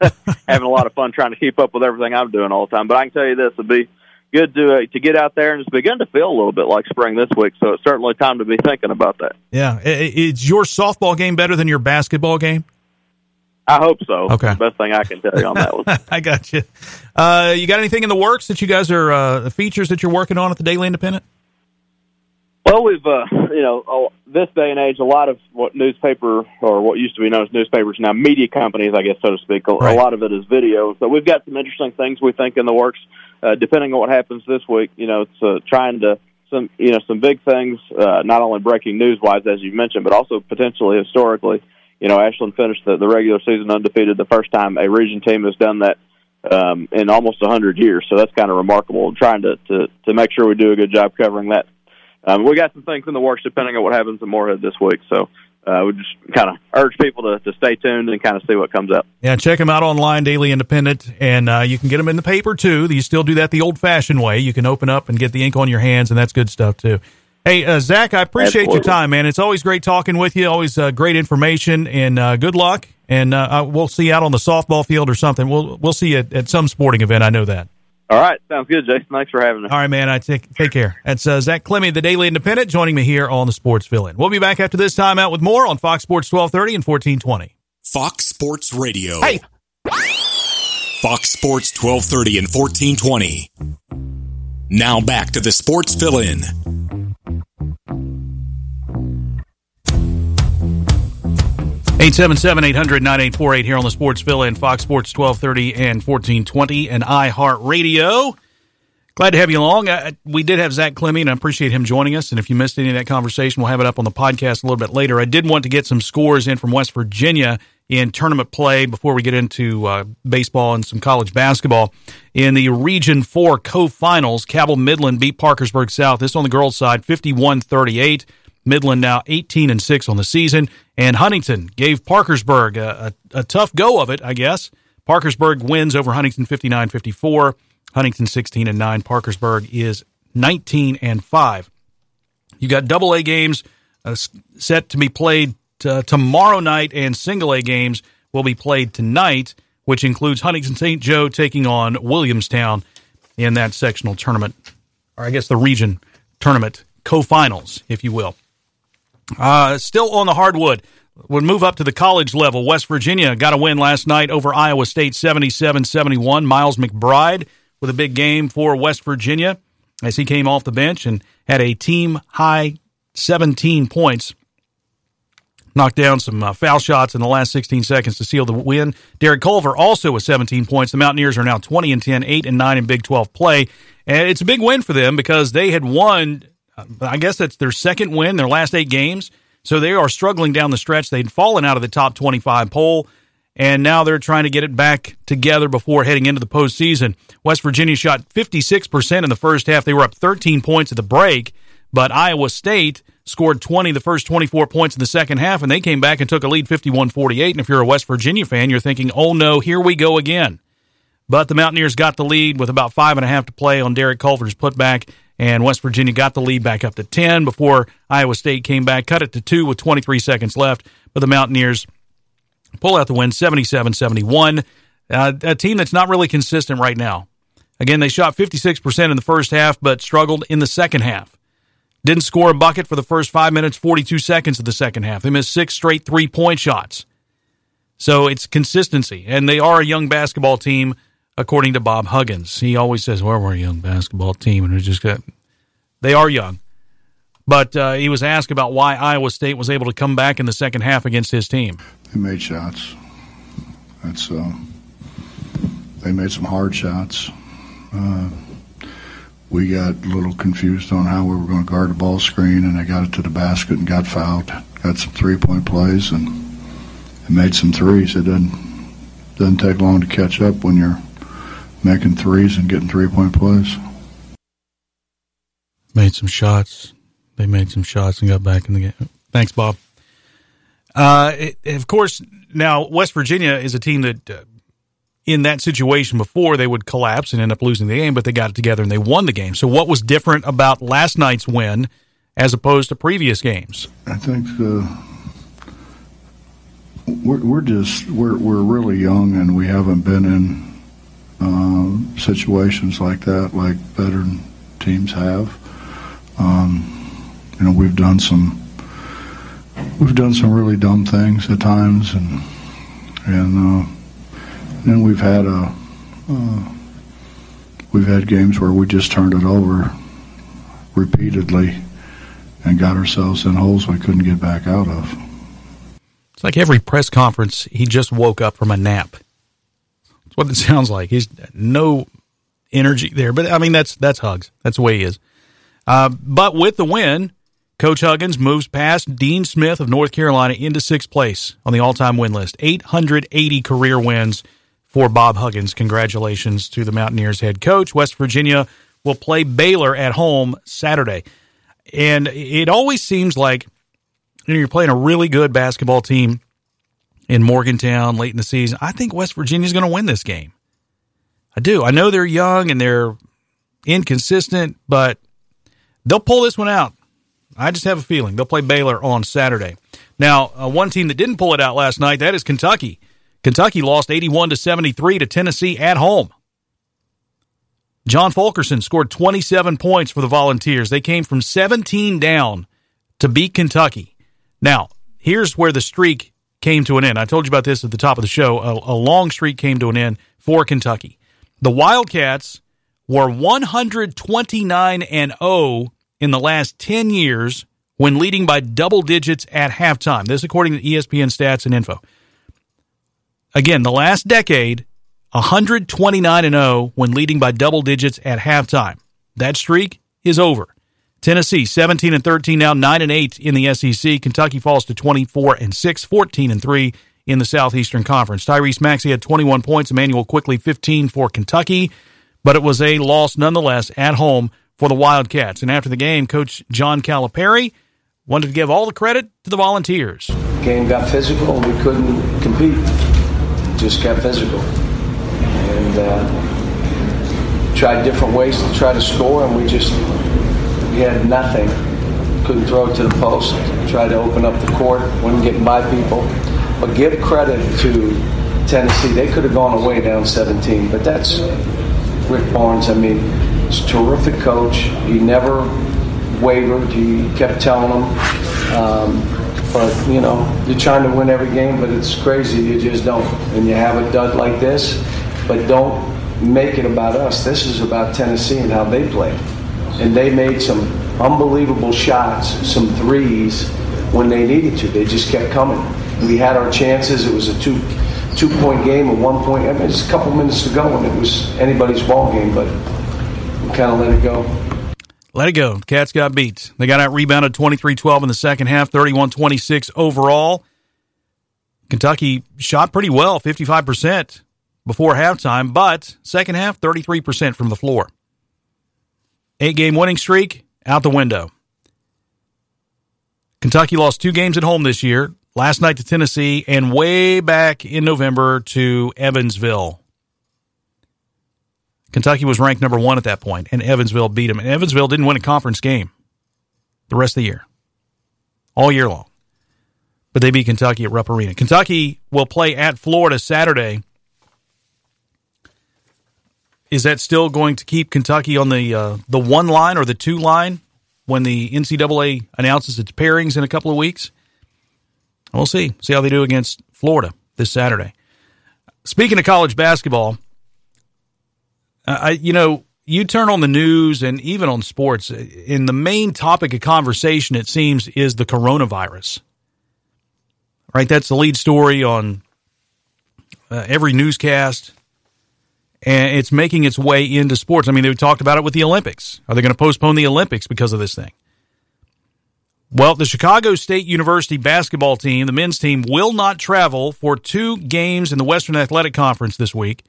I'm having a lot of fun trying to keep up with everything I'm doing all the time. But I can tell you this: it'd be good to uh, to get out there and it's begun to feel a little bit like spring this week. So it's certainly time to be thinking about that. Yeah. Is your softball game better than your basketball game? I hope so. Okay. The best thing I can tell you on that one. I got you. Uh, you got anything in the works that you guys are uh, features that you're working on at the Daily Independent? Well, we've uh, you know this day and age, a lot of what newspaper or what used to be known as newspapers now media companies, I guess so to speak. A, a lot of it is video, so we've got some interesting things we think in the works. Uh, depending on what happens this week, you know, it's uh, trying to some you know some big things, uh, not only breaking news wise as you mentioned, but also potentially historically. You know, Ashland finished the, the regular season undefeated, the first time a region team has done that um, in almost a hundred years. So that's kind of remarkable. Trying to, to to make sure we do a good job covering that um, we got some things in the works depending on what happens in Morehead this week. So uh, we just kind of urge people to, to stay tuned and kind of see what comes up. Yeah, check them out online, Daily Independent, and uh, you can get them in the paper too. You still do that the old-fashioned way. You can open up and get the ink on your hands, and that's good stuff too. Hey, uh, Zach, I appreciate your time, man. It's always great talking with you. Always uh, great information, and uh, good luck. And uh, uh, we'll see you out on the softball field or something. We'll we'll see you at, at some sporting event. I know that. All right, sounds good, Jason. Thanks for having me. All right, man. I take take care. That's uh, Zach Klemme, the Daily Independent, joining me here on the Sports Fill-In. We'll be back after this time out with more on Fox Sports 1230 and 1420. Fox Sports Radio. Hey. Fox Sports 1230 and 1420. Now back to the Sports Fill 877-800-9848 here on the Sports Fill-In, Fox Sports 1230 and 1420 and iHeartRadio. Glad to have you along. Uh, we did have Zach Klemme, and I appreciate him joining us. And if you missed any of that conversation, we'll have it up on the podcast a little bit later. I did want to get some scores in from West Virginia in tournament play before we get into uh, baseball and some college basketball. In the Region 4 co-finals, Cabell Midland beat Parkersburg South. This on the girls' side, 51-38. Midland now 18 and 6 on the season. And Huntington gave Parkersburg a, a, a tough go of it, I guess. Parkersburg wins over Huntington 59 54. Huntington 16 and 9. Parkersburg is 19 and 5. You got double A games uh, set to be played uh, tomorrow night, and single A games will be played tonight, which includes Huntington St. Joe taking on Williamstown in that sectional tournament, or I guess the region tournament co-finals, if you will. Uh, still on the hardwood. We'll move up to the college level. West Virginia got a win last night over Iowa State 77 71. Miles McBride with a big game for West Virginia as he came off the bench and had a team high 17 points. Knocked down some uh, foul shots in the last 16 seconds to seal the win. Derek Culver also with 17 points. The Mountaineers are now 20 and 10, 8 and 9 in Big 12 play. And it's a big win for them because they had won, I guess that's their second win, their last eight games. So they are struggling down the stretch. They'd fallen out of the top 25 poll, and now they're trying to get it back together before heading into the postseason. West Virginia shot 56% in the first half. They were up 13 points at the break, but Iowa State scored 20 the first 24 points in the second half, and they came back and took a lead 51 48. And if you're a West Virginia fan, you're thinking, oh no, here we go again. But the Mountaineers got the lead with about five and a half to play on Derek Culver's putback, and West Virginia got the lead back up to 10 before Iowa State came back, cut it to two with 23 seconds left. But the Mountaineers pull out the win 77 71. Uh, a team that's not really consistent right now. Again, they shot 56% in the first half, but struggled in the second half. Didn't score a bucket for the first five minutes, 42 seconds of the second half. They missed six straight three point shots. So it's consistency. And they are a young basketball team, according to Bob Huggins. He always says, well, we're a young basketball team. And we just got, they are young. But uh, he was asked about why Iowa State was able to come back in the second half against his team. They made shots. That's uh, they made some hard shots. Uh, we got a little confused on how we were going to guard the ball screen, and they got it to the basket and got fouled. Got some three point plays and, and made some threes. It doesn't doesn't take long to catch up when you're making threes and getting three point plays. Made some shots. They made some shots and got back in the game. Thanks, Bob. Uh, it, of course, now West Virginia is a team that, uh, in that situation before, they would collapse and end up losing the game, but they got it together and they won the game. So, what was different about last night's win as opposed to previous games? I think uh, we're, we're just we're we're really young and we haven't been in uh, situations like that like veteran teams have. Um, you know, we've done some we've done some really dumb things at times, and and uh, then we've had a uh, we've had games where we just turned it over repeatedly and got ourselves in holes we couldn't get back out of. It's like every press conference, he just woke up from a nap. What it sounds like. He's no energy there, but I mean that's that's Hugs. That's the way he is. Uh, but with the win, Coach Huggins moves past Dean Smith of North Carolina into sixth place on the all time win list. 880 career wins for Bob Huggins. Congratulations to the Mountaineers head coach. West Virginia will play Baylor at home Saturday. And it always seems like you know, you're playing a really good basketball team in Morgantown late in the season. I think West Virginia's going to win this game. I do. I know they're young and they're inconsistent, but they'll pull this one out. I just have a feeling they'll play Baylor on Saturday. Now, uh, one team that didn't pull it out last night that is Kentucky. Kentucky lost 81 to 73 to Tennessee at home. John Fulkerson scored 27 points for the Volunteers. They came from 17 down to beat Kentucky. Now, here's where the streak came to an end. I told you about this at the top of the show. A, a long streak came to an end for Kentucky. The Wildcats were 129 and 0 in the last 10 years when leading by double digits at halftime. This according to ESPN stats and info. Again, the last decade, 129 and 0 when leading by double digits at halftime. That streak is over. Tennessee 17 and 13 now 9 and 8 in the SEC. Kentucky falls to 24 and 6, 14 and 3 in the Southeastern Conference. Tyrese Maxey had 21 points, Immanuel Quickley 15 for Kentucky, but it was a loss nonetheless at home for the Wildcats. And after the game, Coach John Calipari wanted to give all the credit to the Volunteers. Game got physical, we couldn't compete. Just got physical, and uh, tried different ways to try to score, and we just we had nothing. Couldn't throw it to the post. Tried to open up the court, wasn't getting by people. But give credit to Tennessee. They could have gone away down 17, but that's Rick Barnes. I mean, He's a terrific coach. He never wavered. He kept telling them. Um, but, you know, you're trying to win every game, but it's crazy. You just don't. And you have a dud like this, but don't make it about us. This is about Tennessee and how they play. And they made some unbelievable shots, some threes when they needed to. They just kept coming. We had our chances. It was a two two point game, a one point. I mean, it's a couple minutes to go, and it was anybody's ball game. But we kind of let it go. Let it go. Cats got beat. They got out rebounded 23 12 in the second half, 31 26 overall. Kentucky shot pretty well, 55% before halftime, but second half, 33% from the floor. Eight game winning streak out the window. Kentucky lost two games at home this year last night to Tennessee and way back in November to Evansville. Kentucky was ranked number one at that point, and Evansville beat them. And Evansville didn't win a conference game the rest of the year, all year long. But they beat Kentucky at Rupp Arena. Kentucky will play at Florida Saturday. Is that still going to keep Kentucky on the uh, the one line or the two line when the NCAA announces its pairings in a couple of weeks? We'll see. See how they do against Florida this Saturday. Speaking of college basketball, I, you know, you turn on the news and even on sports, in the main topic of conversation, it seems, is the coronavirus. Right? That's the lead story on uh, every newscast. And it's making its way into sports. I mean, they talked about it with the Olympics. Are they going to postpone the Olympics because of this thing? Well, the Chicago State University basketball team, the men's team, will not travel for two games in the Western Athletic Conference this week.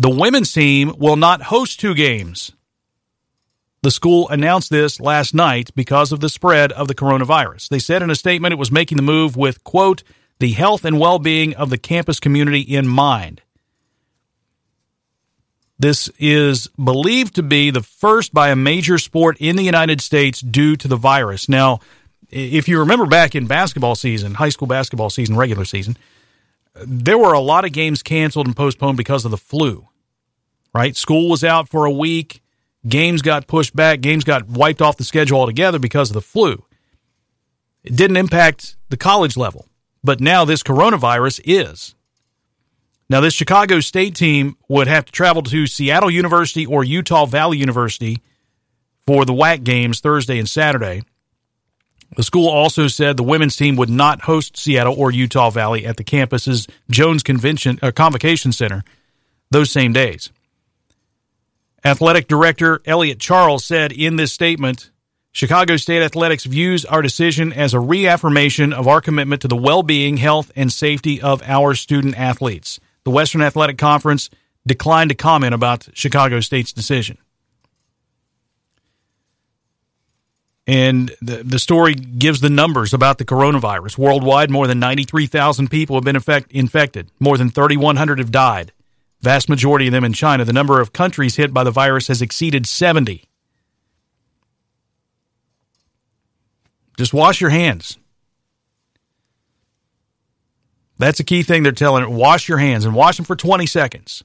The women's team will not host two games. The school announced this last night because of the spread of the coronavirus. They said in a statement it was making the move with, quote, the health and well being of the campus community in mind. This is believed to be the first by a major sport in the United States due to the virus. Now, if you remember back in basketball season, high school basketball season, regular season, there were a lot of games canceled and postponed because of the flu, right? School was out for a week. Games got pushed back. Games got wiped off the schedule altogether because of the flu. It didn't impact the college level, but now this coronavirus is. Now, this Chicago State team would have to travel to Seattle University or Utah Valley University for the WAC games Thursday and Saturday. The school also said the women's team would not host Seattle or Utah Valley at the campus's Jones Convention uh, Convocation Center those same days. Athletic Director Elliot Charles said in this statement Chicago State Athletics views our decision as a reaffirmation of our commitment to the well being, health, and safety of our student athletes. The Western Athletic Conference declined to comment about Chicago State's decision. And the, the story gives the numbers about the coronavirus. Worldwide, more than 93,000 people have been infect, infected. More than 3,100 have died vast majority of them in China. The number of countries hit by the virus has exceeded 70. Just wash your hands. That's a key thing they're telling. Wash your hands and wash them for 20 seconds.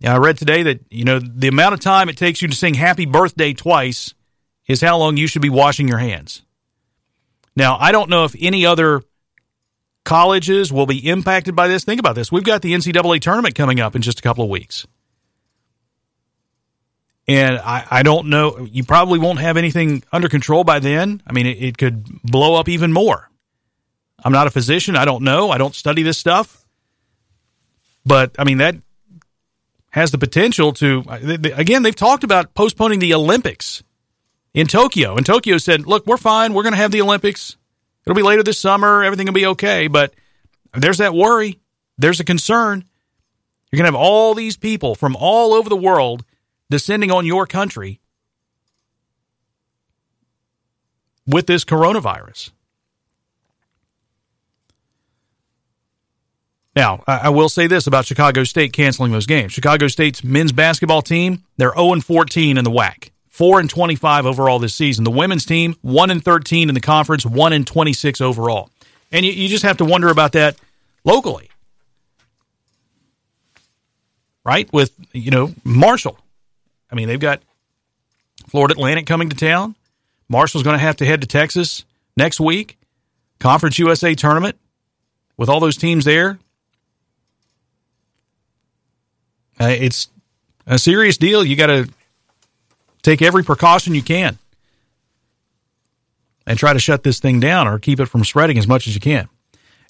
Now, I read today that, you know, the amount of time it takes you to sing happy birthday twice is how long you should be washing your hands. Now, I don't know if any other colleges will be impacted by this. Think about this. We've got the NCAA tournament coming up in just a couple of weeks. And I, I don't know, you probably won't have anything under control by then. I mean, it, it could blow up even more. I'm not a physician. I don't know. I don't study this stuff. But, I mean, that has the potential to, again, they've talked about postponing the Olympics in Tokyo. And Tokyo said, look, we're fine. We're going to have the Olympics. It'll be later this summer. Everything will be okay. But there's that worry. There's a concern. You're going to have all these people from all over the world descending on your country with this coronavirus. Now, I will say this about Chicago State canceling those games. Chicago State's men's basketball team, they're 0 14 in the WAC. 4 and 25 overall this season. The women's team, 1 and 13 in the conference, 1 and 26 overall. And you, you just have to wonder about that locally. Right? With, you know, Marshall. I mean, they've got Florida Atlantic coming to town. Marshall's going to have to head to Texas next week. Conference USA tournament with all those teams there. Uh, it's a serious deal. You got to Take every precaution you can and try to shut this thing down or keep it from spreading as much as you can.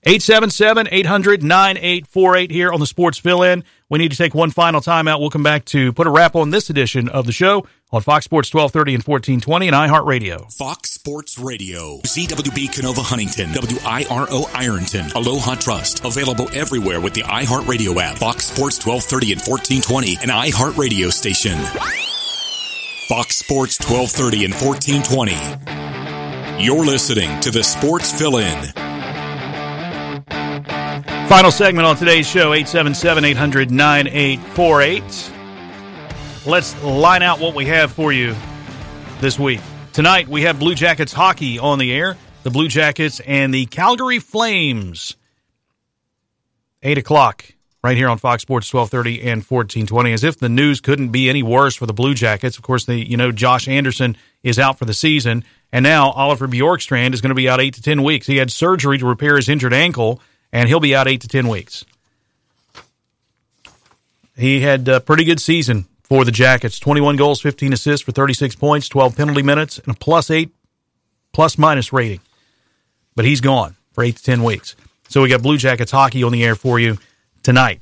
877 800 9848 here on the Sports Fill In. We need to take one final timeout. We'll come back to put a wrap on this edition of the show on Fox Sports 1230 and 1420 and iHeartRadio. Fox Sports Radio. ZWB Kenova Huntington. WIRO Ironton. Aloha Trust. Available everywhere with the iHeartRadio app. Fox Sports 1230 and 1420 and iHeartRadio station. Fox Sports 1230 and 1420. You're listening to the Sports Fill In. Final segment on today's show 877 800 9848. Let's line out what we have for you this week. Tonight, we have Blue Jackets hockey on the air. The Blue Jackets and the Calgary Flames. 8 o'clock right here on Fox Sports 1230 and 1420 as if the news couldn't be any worse for the Blue Jackets. Of course, the you know Josh Anderson is out for the season and now Oliver Bjorkstrand is going to be out 8 to 10 weeks. He had surgery to repair his injured ankle and he'll be out 8 to 10 weeks. He had a pretty good season for the Jackets. 21 goals, 15 assists for 36 points, 12 penalty minutes and a plus 8 plus minus rating. But he's gone for 8 to 10 weeks. So we got Blue Jackets hockey on the air for you tonight.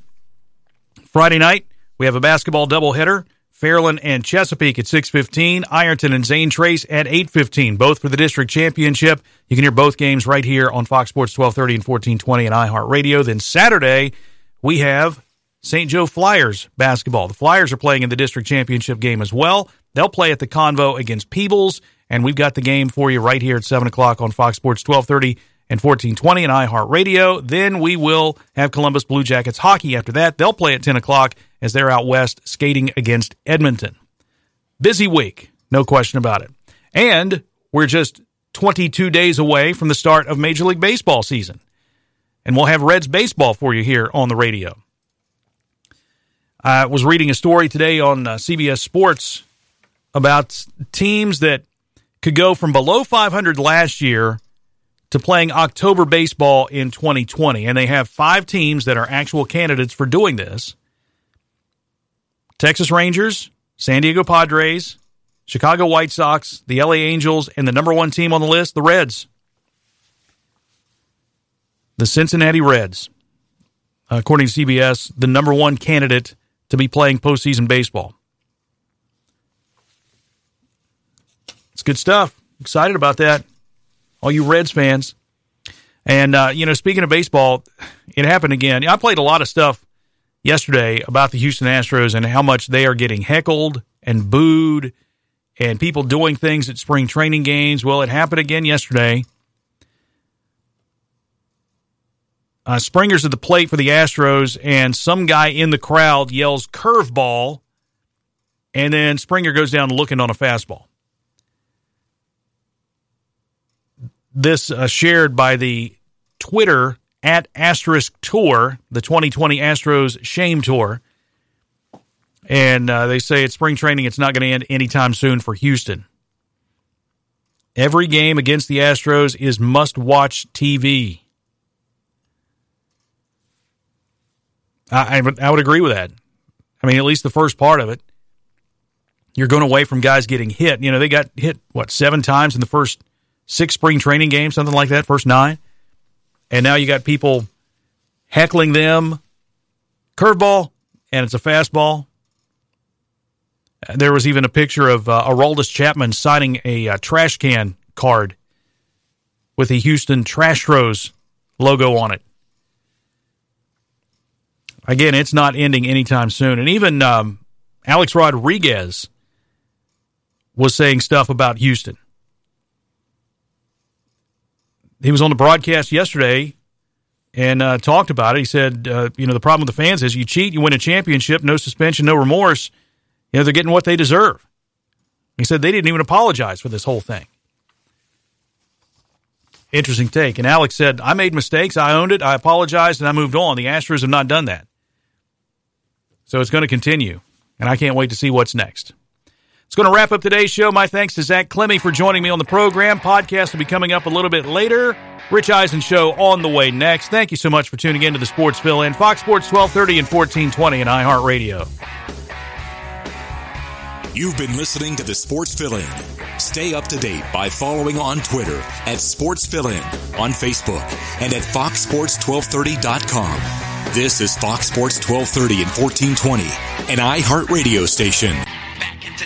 Friday night, we have a basketball doubleheader. Fairland and Chesapeake at 6:15, Ironton and Zane Trace at 8:15, both for the district championship. You can hear both games right here on Fox Sports 1230 and 1420 and iHeartRadio. Then Saturday, we have St. Joe Flyers basketball. The Flyers are playing in the district championship game as well. They'll play at the Convo against Peebles, and we've got the game for you right here at 7 o'clock on Fox Sports 1230 and 1420 and iHeartRadio. Then we will have Columbus Blue Jackets hockey after that. They'll play at 10 o'clock as they're out west skating against Edmonton. Busy week, no question about it. And we're just 22 days away from the start of Major League Baseball season. And we'll have Reds baseball for you here on the radio. I was reading a story today on uh, CBS Sports about teams that could go from below 500 last year to playing October baseball in 2020. And they have five teams that are actual candidates for doing this Texas Rangers, San Diego Padres, Chicago White Sox, the LA Angels, and the number one team on the list, the Reds. The Cincinnati Reds, according to CBS, the number one candidate to be playing postseason baseball. It's good stuff. Excited about that. All you Reds fans. And, uh, you know, speaking of baseball, it happened again. I played a lot of stuff yesterday about the Houston Astros and how much they are getting heckled and booed and people doing things at spring training games. Well, it happened again yesterday. Uh, Springer's at the plate for the Astros, and some guy in the crowd yells curveball, and then Springer goes down looking on a fastball. This uh, shared by the Twitter at Asterisk Tour, the 2020 Astros Shame Tour. And uh, they say it's spring training, it's not going to end anytime soon for Houston. Every game against the Astros is must watch TV. I, I, would, I would agree with that. I mean, at least the first part of it. You're going away from guys getting hit. You know, they got hit, what, seven times in the first six spring training games, something like that, first nine and now you got people heckling them. Curveball, and it's a fastball. There was even a picture of uh, Aroldis Chapman signing a uh, trash can card with the Houston Trastros logo on it. Again, it's not ending anytime soon. And even um, Alex Rodriguez was saying stuff about Houston he was on the broadcast yesterday and uh, talked about it. He said, uh, you know, the problem with the fans is you cheat, you win a championship, no suspension, no remorse. You know, they're getting what they deserve. He said they didn't even apologize for this whole thing. Interesting take. And Alex said, I made mistakes. I owned it. I apologized and I moved on. The Astros have not done that. So it's going to continue. And I can't wait to see what's next. It's going to wrap up today's show. My thanks to Zach Klemme for joining me on the program. Podcast will be coming up a little bit later. Rich Eisen show on the way next. Thank you so much for tuning in to the Sports Fill In, Fox Sports 1230 and 1420 and iHeartRadio. You've been listening to the Sports Fill In. Stay up to date by following on Twitter at Sports Fill In, on Facebook, and at foxsports1230.com. This is Fox Sports 1230 and 1420, an iHeartRadio station.